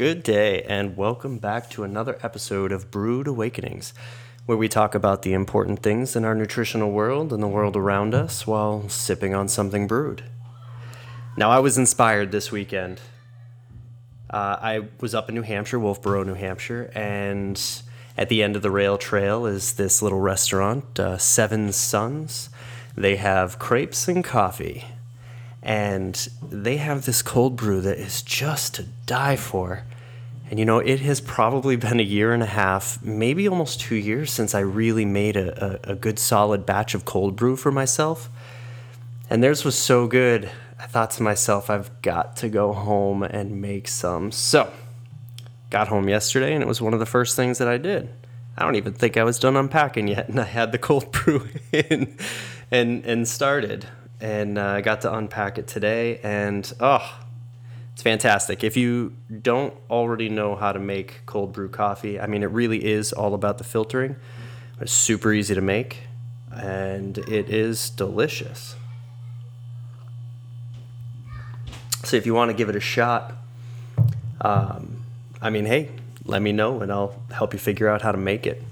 Good day, and welcome back to another episode of Brewed Awakenings, where we talk about the important things in our nutritional world and the world around us while sipping on something brewed. Now, I was inspired this weekend. Uh, I was up in New Hampshire, Wolfeboro, New Hampshire, and at the end of the rail trail is this little restaurant, uh, Seven Sons. They have crepes and coffee and they have this cold brew that is just to die for. And you know, it has probably been a year and a half, maybe almost two years since I really made a, a, a good solid batch of cold brew for myself. And theirs was so good, I thought to myself, I've got to go home and make some. So, got home yesterday, and it was one of the first things that I did. I don't even think I was done unpacking yet, and I had the cold brew in and and started and uh, I got to unpack it today. And oh, it's fantastic. If you don't already know how to make cold brew coffee, I mean, it really is all about the filtering. It's super easy to make, and it is delicious. So if you want to give it a shot, um, I mean, hey, let me know and I'll help you figure out how to make it.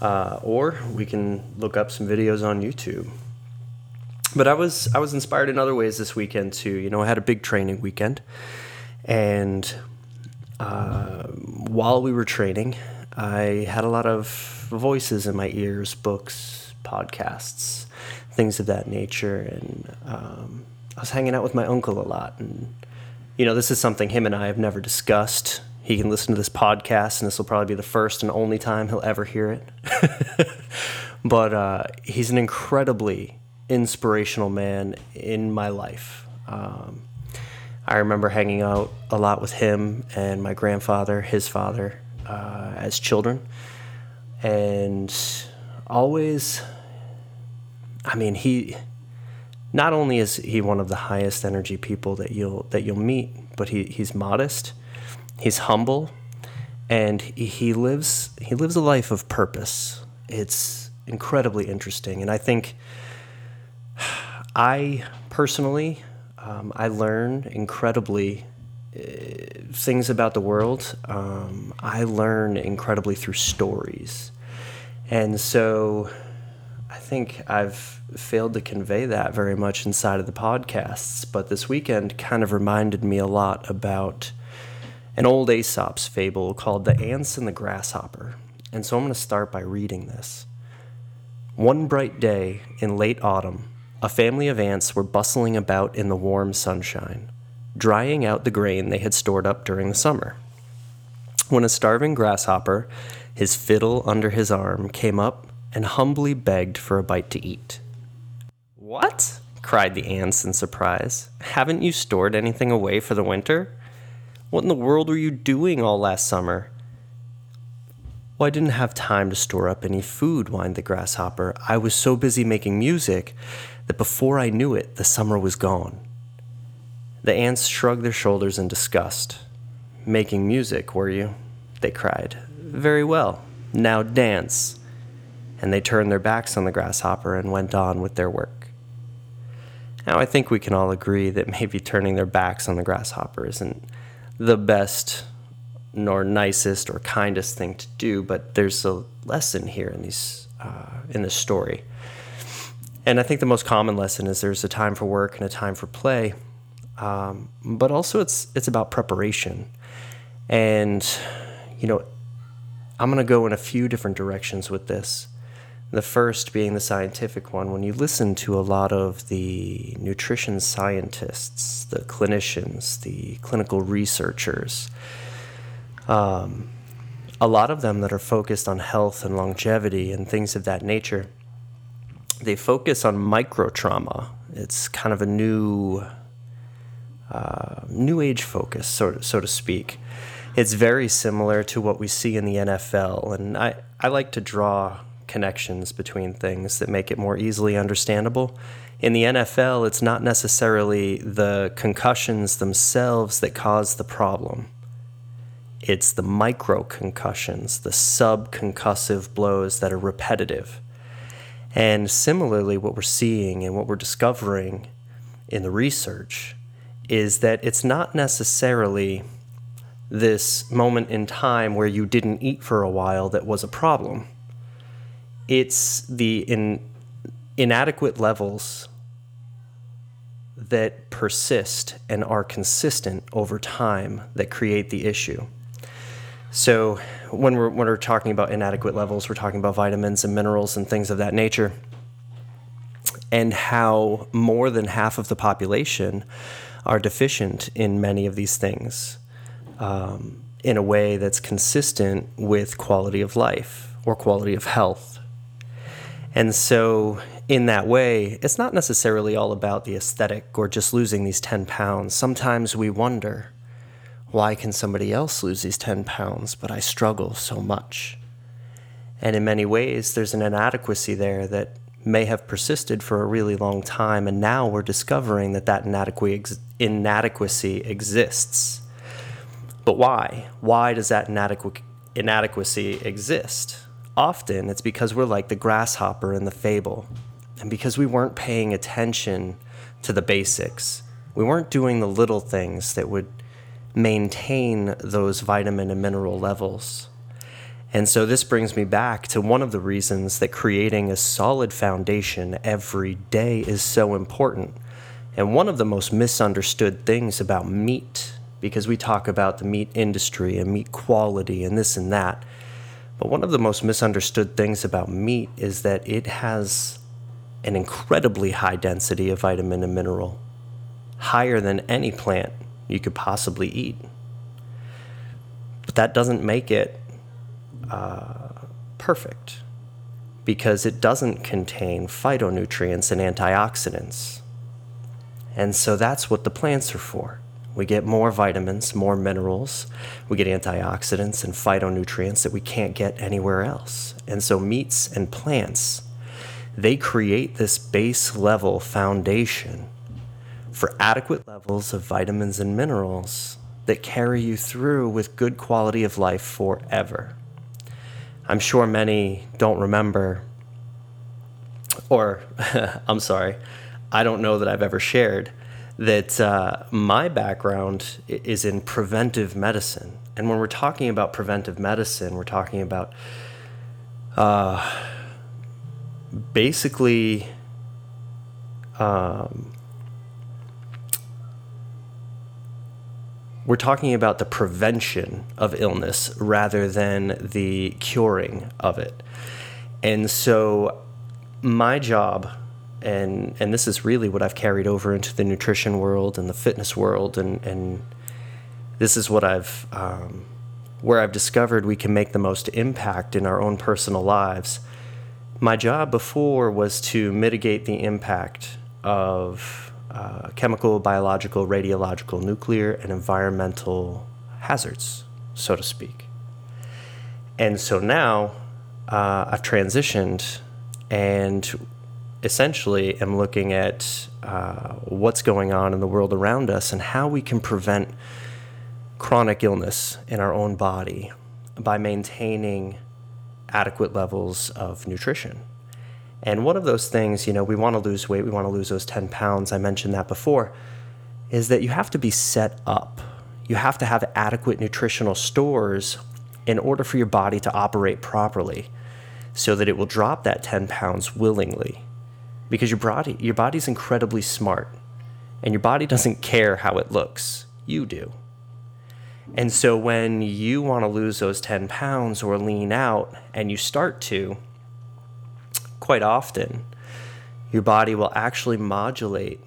Uh, or we can look up some videos on YouTube but I was I was inspired in other ways this weekend too. You know, I had a big training weekend, and uh, while we were training, I had a lot of voices in my ears, books, podcasts, things of that nature, and um, I was hanging out with my uncle a lot. And you know, this is something him and I have never discussed. He can listen to this podcast, and this will probably be the first and only time he'll ever hear it. but uh, he's an incredibly inspirational man in my life. Um, I remember hanging out a lot with him and my grandfather, his father, uh, as children. And always, I mean, he not only is he one of the highest energy people that you'll that you'll meet, but he, he's modest, he's humble, and he, he lives he lives a life of purpose. It's incredibly interesting, and I think I personally, um, I learn incredibly uh, things about the world. Um, I learn incredibly through stories. And so I think I've failed to convey that very much inside of the podcasts. But this weekend kind of reminded me a lot about an old Aesop's fable called The Ants and the Grasshopper. And so I'm going to start by reading this. One bright day in late autumn, a family of ants were bustling about in the warm sunshine, drying out the grain they had stored up during the summer. When a starving grasshopper, his fiddle under his arm, came up and humbly begged for a bite to eat. What? cried the ants in surprise. Haven't you stored anything away for the winter? What in the world were you doing all last summer? Well, I didn't have time to store up any food, whined the grasshopper. I was so busy making music that before I knew it, the summer was gone. The ants shrugged their shoulders in disgust. Making music, were you? They cried. Very well. Now dance. And they turned their backs on the grasshopper and went on with their work. Now, I think we can all agree that maybe turning their backs on the grasshopper isn't the best nor nicest or kindest thing to do, but there's a lesson here in these uh, in this story. And I think the most common lesson is there's a time for work and a time for play, um, but also it's it's about preparation. And you know, I'm going to go in a few different directions with this. The first being the scientific one. When you listen to a lot of the nutrition scientists, the clinicians, the clinical researchers, um, a lot of them that are focused on health and longevity and things of that nature they focus on micro trauma. It's kind of a new, uh, new age focus, so so to speak. It's very similar to what we see in the NFL, and I, I like to draw connections between things that make it more easily understandable. In the NFL, it's not necessarily the concussions themselves that cause the problem. It's the micro concussions, the subconcussive blows that are repetitive and similarly, what we're seeing and what we're discovering in the research is that it's not necessarily this moment in time where you didn't eat for a while that was a problem. It's the in, inadequate levels that persist and are consistent over time that create the issue. So, when we're, when we're talking about inadequate levels, we're talking about vitamins and minerals and things of that nature, and how more than half of the population are deficient in many of these things um, in a way that's consistent with quality of life or quality of health. And so, in that way, it's not necessarily all about the aesthetic or just losing these 10 pounds. Sometimes we wonder why can somebody else lose these 10 pounds, but I struggle so much? And in many ways, there's an inadequacy there that may have persisted for a really long time, and now we're discovering that that inadequacy exists. But why? Why does that inadequacy exist? Often it's because we're like the grasshopper in the fable, and because we weren't paying attention to the basics. We weren't doing the little things that would maintain those vitamin and mineral levels. And so this brings me back to one of the reasons that creating a solid foundation every day is so important. And one of the most misunderstood things about meat, because we talk about the meat industry and meat quality and this and that. But one of the most misunderstood things about meat is that it has an incredibly high density of vitamin and mineral, higher than any plant you could possibly eat. But that doesn't make it uh, perfect because it doesn't contain phytonutrients and antioxidants. And so that's what the plants are for. We get more vitamins, more minerals, we get antioxidants and phytonutrients that we can't get anywhere else. And so meats and plants, they create this base level foundation for adequate levels of vitamins and minerals that carry you through with good quality of life forever. I'm sure many don't remember, or I'm sorry, I don't know that I've ever shared that uh, my background is in preventive medicine. And when we're talking about preventive medicine, we're talking about uh, basically um, we're talking about the prevention of illness rather than the curing of it. And so, my job, and and this is really what I've carried over into the nutrition world and the fitness world, and and this is what I've um, where I've discovered we can make the most impact in our own personal lives. My job before was to mitigate the impact of uh, chemical, biological, radiological, nuclear, and environmental hazards, so to speak. And so now uh, I've transitioned and essentially am looking at uh, what's going on in the world around us and how we can prevent chronic illness in our own body by maintaining adequate levels of nutrition. And one of those things, you know, we want to lose weight, we want to lose those 10 pounds, I mentioned that before, is that you have to be set up. You have to have adequate nutritional stores in order for your body to operate properly so that it will drop that 10 pounds willingly. Because your body, your body's incredibly smart and your body doesn't care how it looks. You do. And so when you want to lose those 10 pounds or lean out and you start to, quite often, your body will actually modulate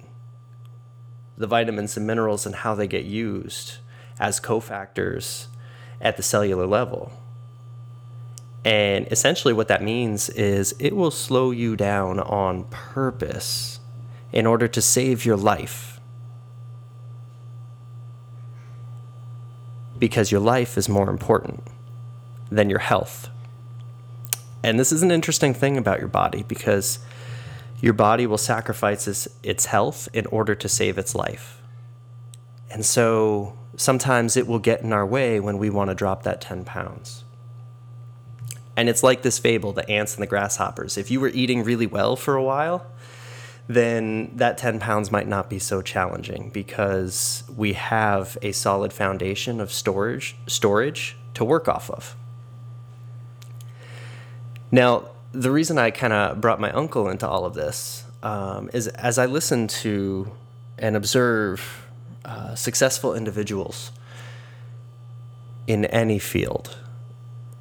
the vitamins and minerals and how they get used as cofactors at the cellular level. And essentially, what that means is it will slow you down on purpose in order to save your life. Because your life is more important than your health. And this is an interesting thing about your body because your body will sacrifice its, health in order to save its life. And so sometimes it will get in our way when we want to drop that 10 pounds. And it's like this fable, the ants and the grasshoppers. If you were eating really well for a while, then that 10 pounds might not be so challenging because we have a solid foundation of storage storage to work off of. Now, the reason I kind of brought my uncle into all of this um, is as I listen to and observe uh, successful individuals in any field,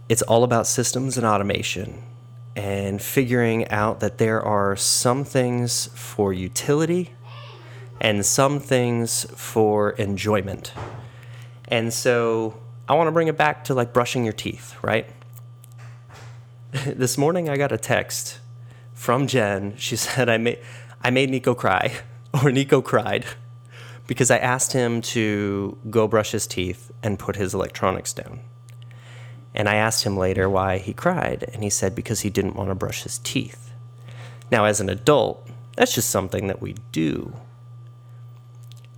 it's all about systems and automation and figuring out that there are some things for utility and some things for enjoyment. And so I want to bring it back to like brushing your teeth, right? this morning I got a text from Jen. She said I made I made Nico cry or Nico cried because I asked him to go brush his teeth and put his electronics down. And I asked him later why he cried, and he said because he didn't want to brush his teeth. Now, as an adult, that's just something that we do.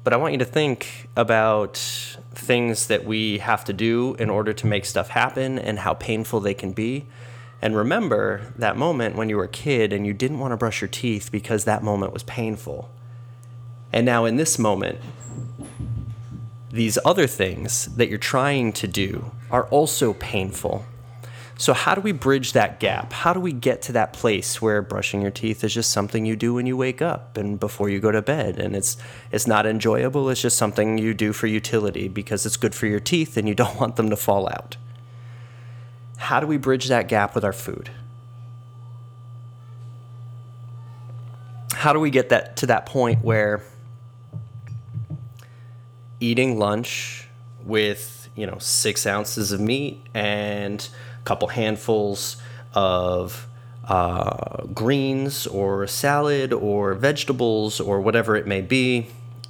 But I want you to think about things that we have to do in order to make stuff happen and how painful they can be. And remember that moment when you were a kid and you didn't want to brush your teeth because that moment was painful. And now, in this moment, these other things that you're trying to do are also painful. So, how do we bridge that gap? How do we get to that place where brushing your teeth is just something you do when you wake up and before you go to bed? And it's, it's not enjoyable, it's just something you do for utility because it's good for your teeth and you don't want them to fall out. How do we bridge that gap with our food? How do we get that to that point where eating lunch with you know six ounces of meat and a couple handfuls of uh, greens or salad or vegetables or whatever it may be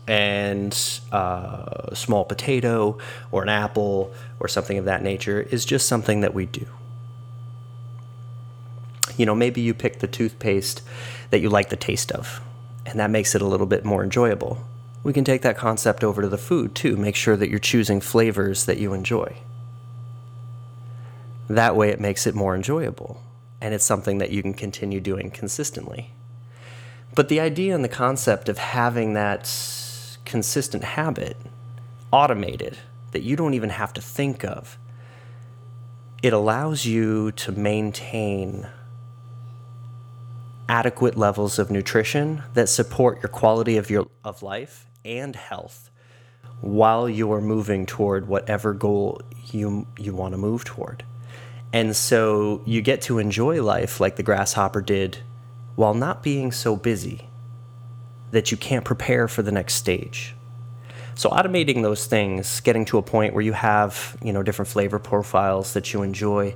and uh, a small potato or an apple or something of that nature is just something that we do you know maybe you pick the toothpaste that you like the taste of and that makes it a little bit more enjoyable we can take that concept over to the food too. Make sure that you're choosing flavors that you enjoy. That way, it makes it more enjoyable, and it's something that you can continue doing consistently. But the idea and the concept of having that consistent habit automated that you don't even have to think of, it allows you to maintain adequate levels of nutrition that support your quality of your of life and health while you're moving toward whatever goal you you want to move toward. And so you get to enjoy life like the grasshopper did while not being so busy that you can't prepare for the next stage. So automating those things, getting to a point where you have, you know, different flavor profiles that you enjoy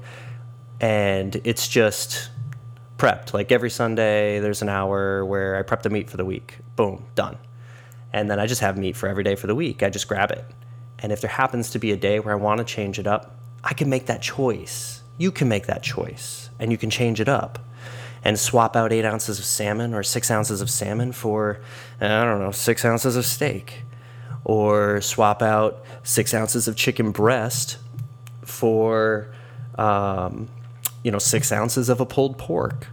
and it's just prepped. Like every Sunday there's an hour where I prep the meat for the week. Boom, done and then I just have meat for every day for the week. I just grab it. And if there happens to be a day where I want to change it up, I can make that choice. You can make that choice and you can change it up and swap out eight ounces of salmon or six ounces of salmon for, I don't know, six ounces of steak. Or swap out six ounces of chicken breast for, um, you know, six ounces of a pulled pork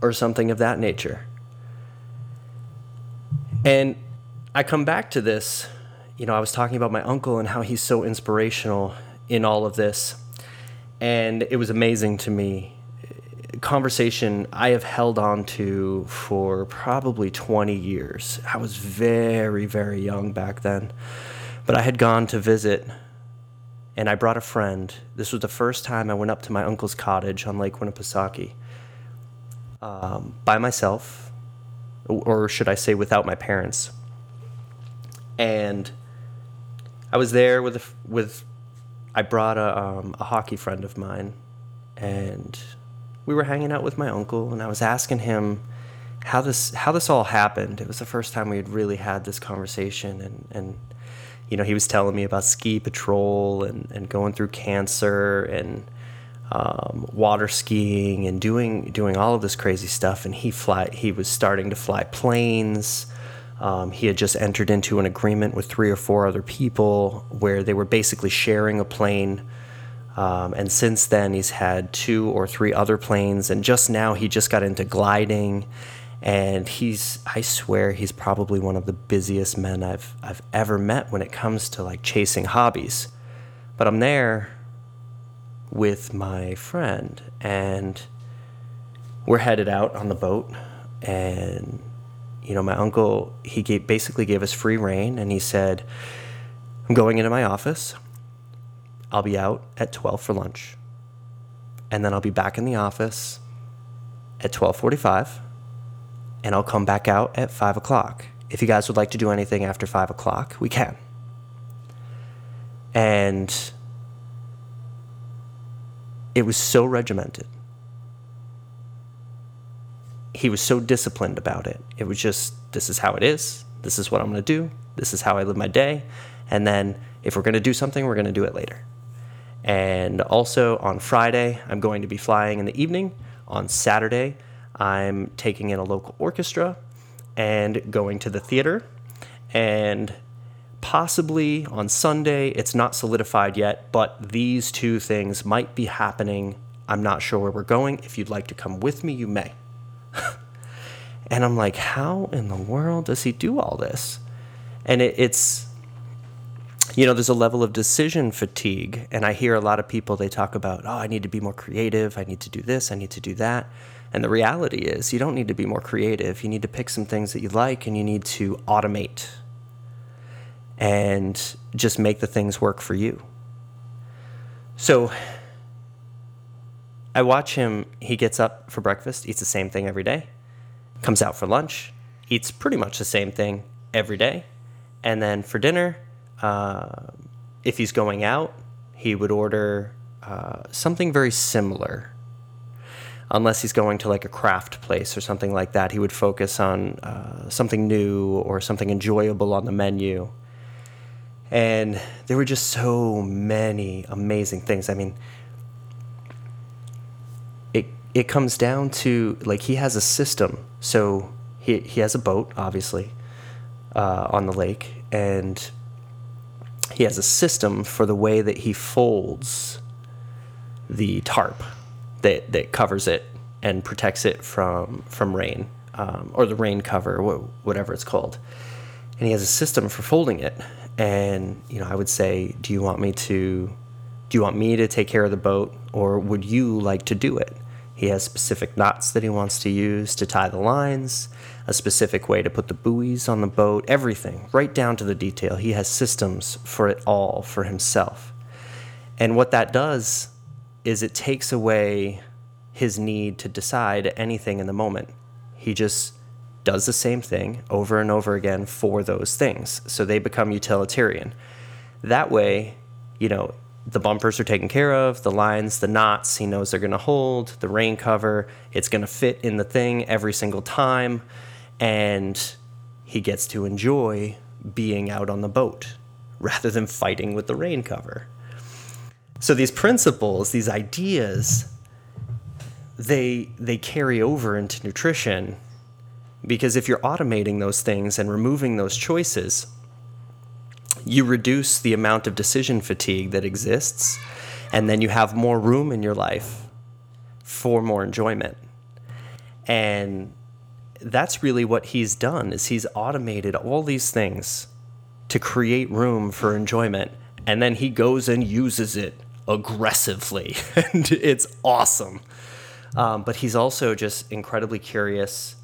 or something of that nature. And I come back to this. You know, I was talking about my uncle and how he's so inspirational in all of this. And it was amazing to me. Conversation I have held on to for probably 20 years. I was very, very young back then. But I had gone to visit and I brought a friend. This was the first time I went up to my uncle's cottage on Lake Winnipesaukee um, by myself, or should I say, without my parents and I was there with with I brought a um, a hockey friend of mine, and we were hanging out with my uncle, and I was asking him how this how this all happened. It was the first time we had really had this conversation, and and you know he was telling me about ski patrol and and going through cancer and um, water skiing and doing doing all of this crazy stuff. And he fly he was starting to fly planes. Um, he had just entered into an agreement with three or four other people where they were basically sharing a plane. Um, and since then, he's had two or three other planes. And just now, he just got into gliding And he's, I swear, he's probably one of the busiest men I've, I've ever met when it comes to like chasing hobbies. But I'm there with my friend, and we're headed out on the boat. And, you know, my uncle, he gave, basically gave us free reign, and he said, I'm going into my office. I'll be out at 12 for lunch. And then I'll be back in the office at 1245 and I'll come back out at 5 o'clock. If you guys would like to do anything after 5 o'clock, we can. And it was so regimented. He was so disciplined about it. It was just, this is how it is. This is what I'm going to do. This is how I live my day. And then if we're going to do something, we're going to do it later. And also on Friday, I'm going to be flying in the evening. On Saturday, I'm taking in a local orchestra and going to the theater. And possibly on Sunday, it's not solidified yet, but these two things might be happening. I'm not sure where we're going. If you'd like to come with me, you may. and I'm like, how in the world does he do all this? And it, it's, you know, there's a level of decision fatigue. And I hear a lot of people, they talk about, oh, I need to be more creative. I need to do this. I need to do that. And the reality is, you don't need to be more creative. You need to pick some things that you like and you need to automate and just make the things work for you. So I watch him, he gets up for breakfast, eats the same thing every day, comes out for lunch, eats pretty much the same thing every day. And then for dinner, uh, if he's going out, he would order uh, something very similar. Unless he's going to like a craft place or something like that, he would focus on uh, something new or something enjoyable on the menu. And there were just so many amazing things. I mean, it it comes down to like he has a system. So he he has a boat, obviously, uh, on the lake, and he has a system for the way that he folds the tarp that, that covers it and protects it from from rain um, or the rain cover whatever it's called. And he has a system for folding it. And you know i would say do you want me to do you want me to take care of the boat or would you like to do it he has specific knots that he wants to use to tie the lines a specific way to put the buoys on the boat, everything, right down to the detail. He has systems for it all for himself. And what that does is it takes away his need to decide anything in the moment. He just does the same thing over and over again for those things. So they become utilitarian. That way, you know, the bumpers are taken care of, the lines, the knots, he knows they're going to hold, the rain cover, it's going to fit in the thing every single time and he gets to enjoy being out on the boat rather than fighting with the rain cover. So these principles, these ideas, they they carry over into nutrition because if you're automating those things and removing those choices, you reduce the amount of decision fatigue that exists and then you have more room in your life for more enjoyment. And that's really what he's done is he's automated all these things to create room for enjoyment and then he goes and uses it aggressively and it's awesome um, but he's also just incredibly curious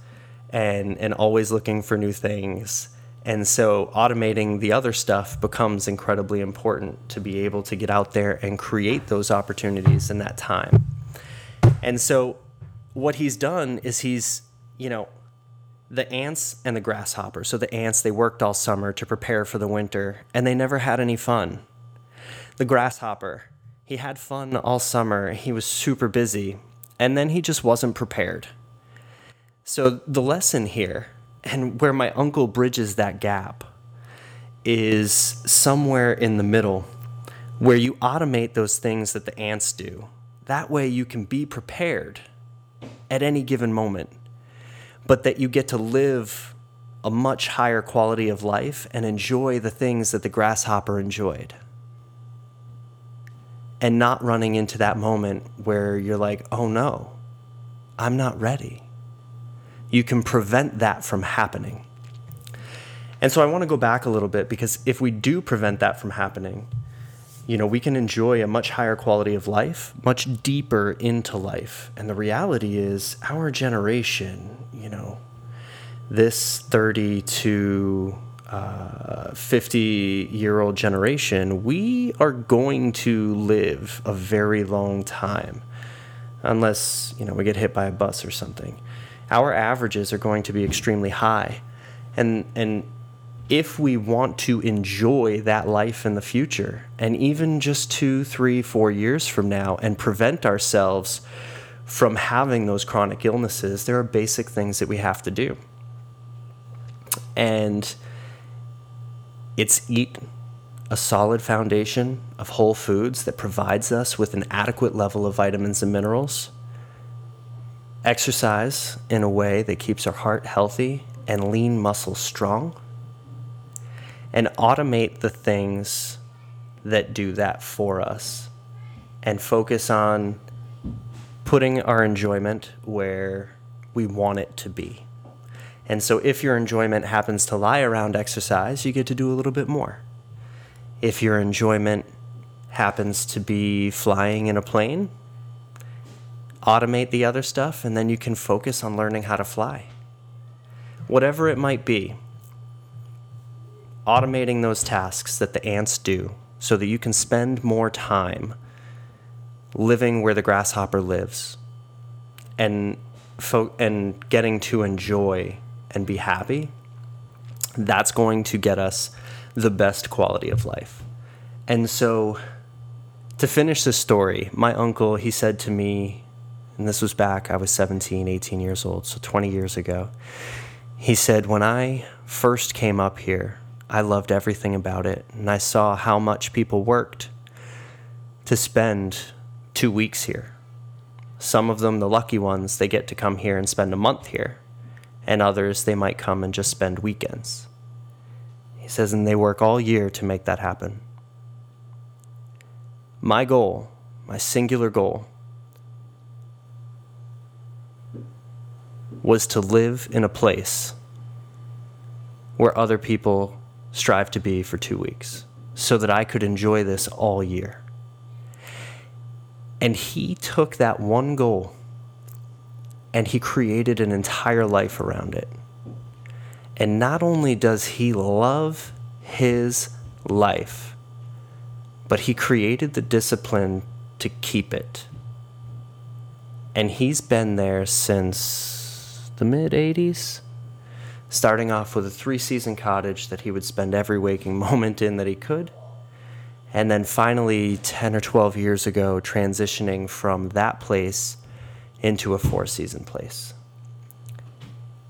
and and always looking for new things and so automating the other stuff becomes incredibly important to be able to get out there and create those opportunities in that time and so what he's done is he's you know the ants and the grasshopper. So the ants, they worked all summer to prepare for the winter, and they never had any fun. The grasshopper, he had fun all summer. He was super busy, and then he just wasn't prepared. So the lesson here, and where my uncle bridges that gap, is somewhere in the middle where you automate those things that the ants do. That way you can be prepared at any given moment but that you get to live a much higher quality of life and enjoy the things that the grasshopper enjoyed. And not running into that moment where you're like, oh no, I'm not ready. You can prevent that from happening. And so I want to go back a little bit because if we do prevent that from happening, you know, we can enjoy a much higher quality of life, much deeper into life. And the reality is, our generation, you know, this 30 to uh, 50 year old generation, we are going to live a very long time unless, you know, we get hit by a bus or something. Our averages are going to be extremely high. And, and if we want to enjoy that life in the future, and even just two, three, four years from now, and prevent ourselves from having those chronic illnesses, there are basic things that we have to do. And it's eat a solid foundation of whole foods that provides us with an adequate level of vitamins and minerals. Exercise in a way that keeps our heart healthy and lean muscles strong. And automate the things that do that for us. And focus on putting our enjoyment where we want it to be. And so, if your enjoyment happens to lie around exercise, you get to do a little bit more. If your enjoyment happens to be flying in a plane, automate the other stuff, and then you can focus on learning how to fly. Whatever it might be, automating those tasks that the ants do so that you can spend more time living where the grasshopper lives and fo- and getting to enjoy and be happy, that's going to get us the best quality of life. And so, to finish this story, my uncle, he said to me, and this was back, I was 17, 18 years old, so 20 years ago. He said, When I first came up here, I loved everything about it, and I saw how much people worked to spend two weeks here. Some of them, the lucky ones, they get to come here and spend a month here and others they might come and just spend weekends. He says, and they work all year to make that happen. My goal, my singular goal, was to live in a place where other people strive to be for two weeks so that I could enjoy this all year. And he took that one goal and he created an entire life around it. And not only does he love his life, but he created the discipline to keep it. And he's been there since the mid 80s, starting off with a three season cottage that he would spend every waking moment in that he could. And then finally, 10 or 12 years ago, transitioning from that place into a four season place.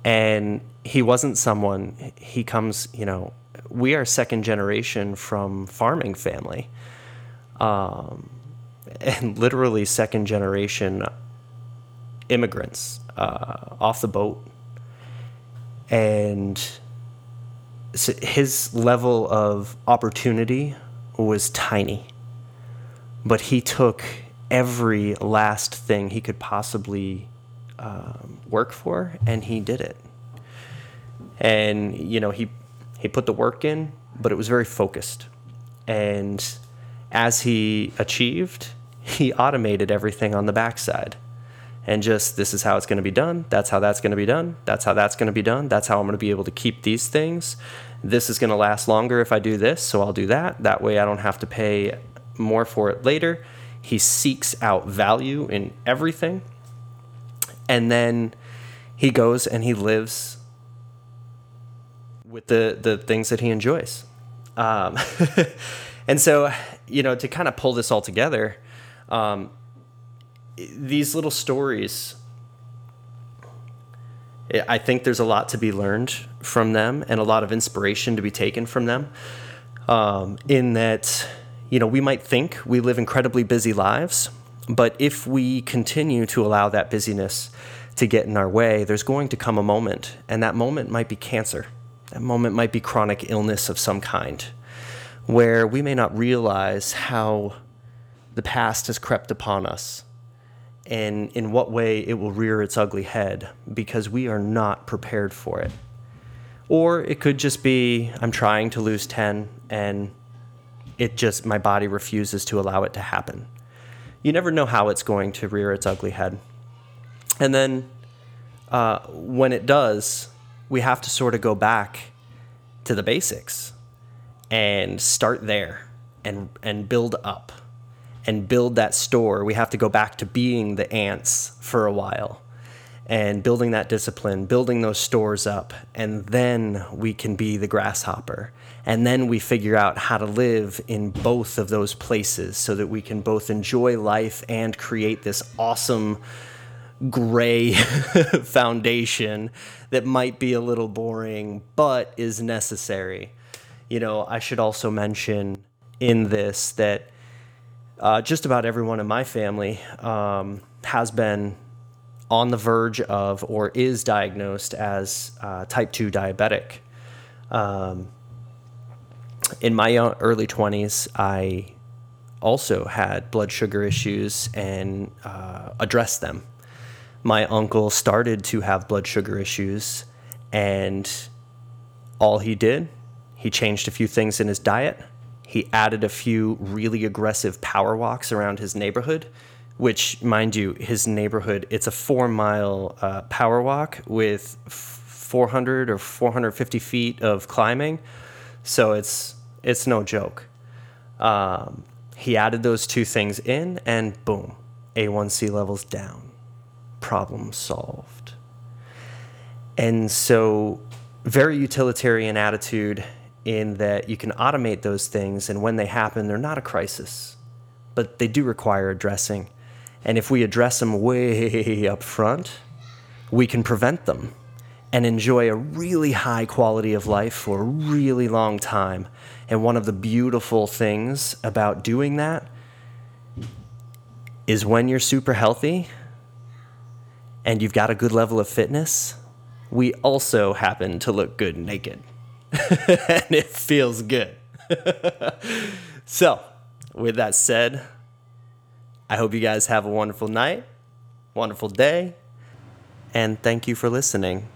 And he wasn't someone, he comes, you know, we are second generation from farming family. Um, and literally second generation immigrants uh, off the boat. And his level of opportunity was tiny. But he took every last thing he could possibly um, work for, and he did it. And you know, he he put the work in, but it was very focused. And as he achieved, he automated everything on the backside. And just this is how it's going to be done. That's how that's going to be done. That's how that's going to be done. That's how I'm going to be able to keep these things. This is going to last longer if I do this, so I'll do that. That way I don't have to pay more for it later. He seeks out value in everything. And then he goes and he lives with the, the things that he enjoys. Um, and so, you know, to kind of pull this all together, um, these little stories, I think there's a lot to be learned from them and a lot of inspiration to be taken from them. Um, in that, you know, we might think we live incredibly busy lives, but if we continue to allow that busyness to get in our way, there's going to come a moment, and that moment might be cancer. That moment might be chronic illness of some kind, where we may not realize how the past has crept upon us and in what way it will rear its ugly head because we are not prepared for it. Or it could just be I'm trying to lose 10 and it just, my body refuses to allow it to happen. You never know how it's going to rear its ugly head. And then uh, when it does, we have to sort of go back to the basics and start there and, and build up and build that store. We have to go back to being the ants for a while and building that discipline, building those stores up, and then we can be the grasshopper. And then we figure out how to live in both of those places so that we can both enjoy life and create this awesome gray foundation that might be a little boring but is necessary. You know, I should also mention in this that uh, just about everyone in my family um, has been on the verge of or is diagnosed as uh, type 2 diabetic. Um, in my early 20s, I also had blood sugar issues and uh, addressed them. My uncle started to have blood sugar issues, and all he did, he changed a few things in his diet. He added a few really aggressive power walks around his neighborhood which, mind you, his neighborhood, it's a four mile uh, power walk with 400 or 450 feet of climbing. So it's, it's no joke. Um, he added those two things in, and boom, A1C levels down. Problem solved. And so, very utilitarian attitude in that you can automate those things, and when they happen, they're not a crisis, but they do require addressing. And if we address them way up front, we can prevent them and enjoy a really high quality of life for a really long time. And one of the beautiful things about doing that is when you're super healthy and you've got a good level of fitness, we also happen to look good naked. and it feels good. so, with that said, I hope you guys have a wonderful night, wonderful day, and thank you for listening.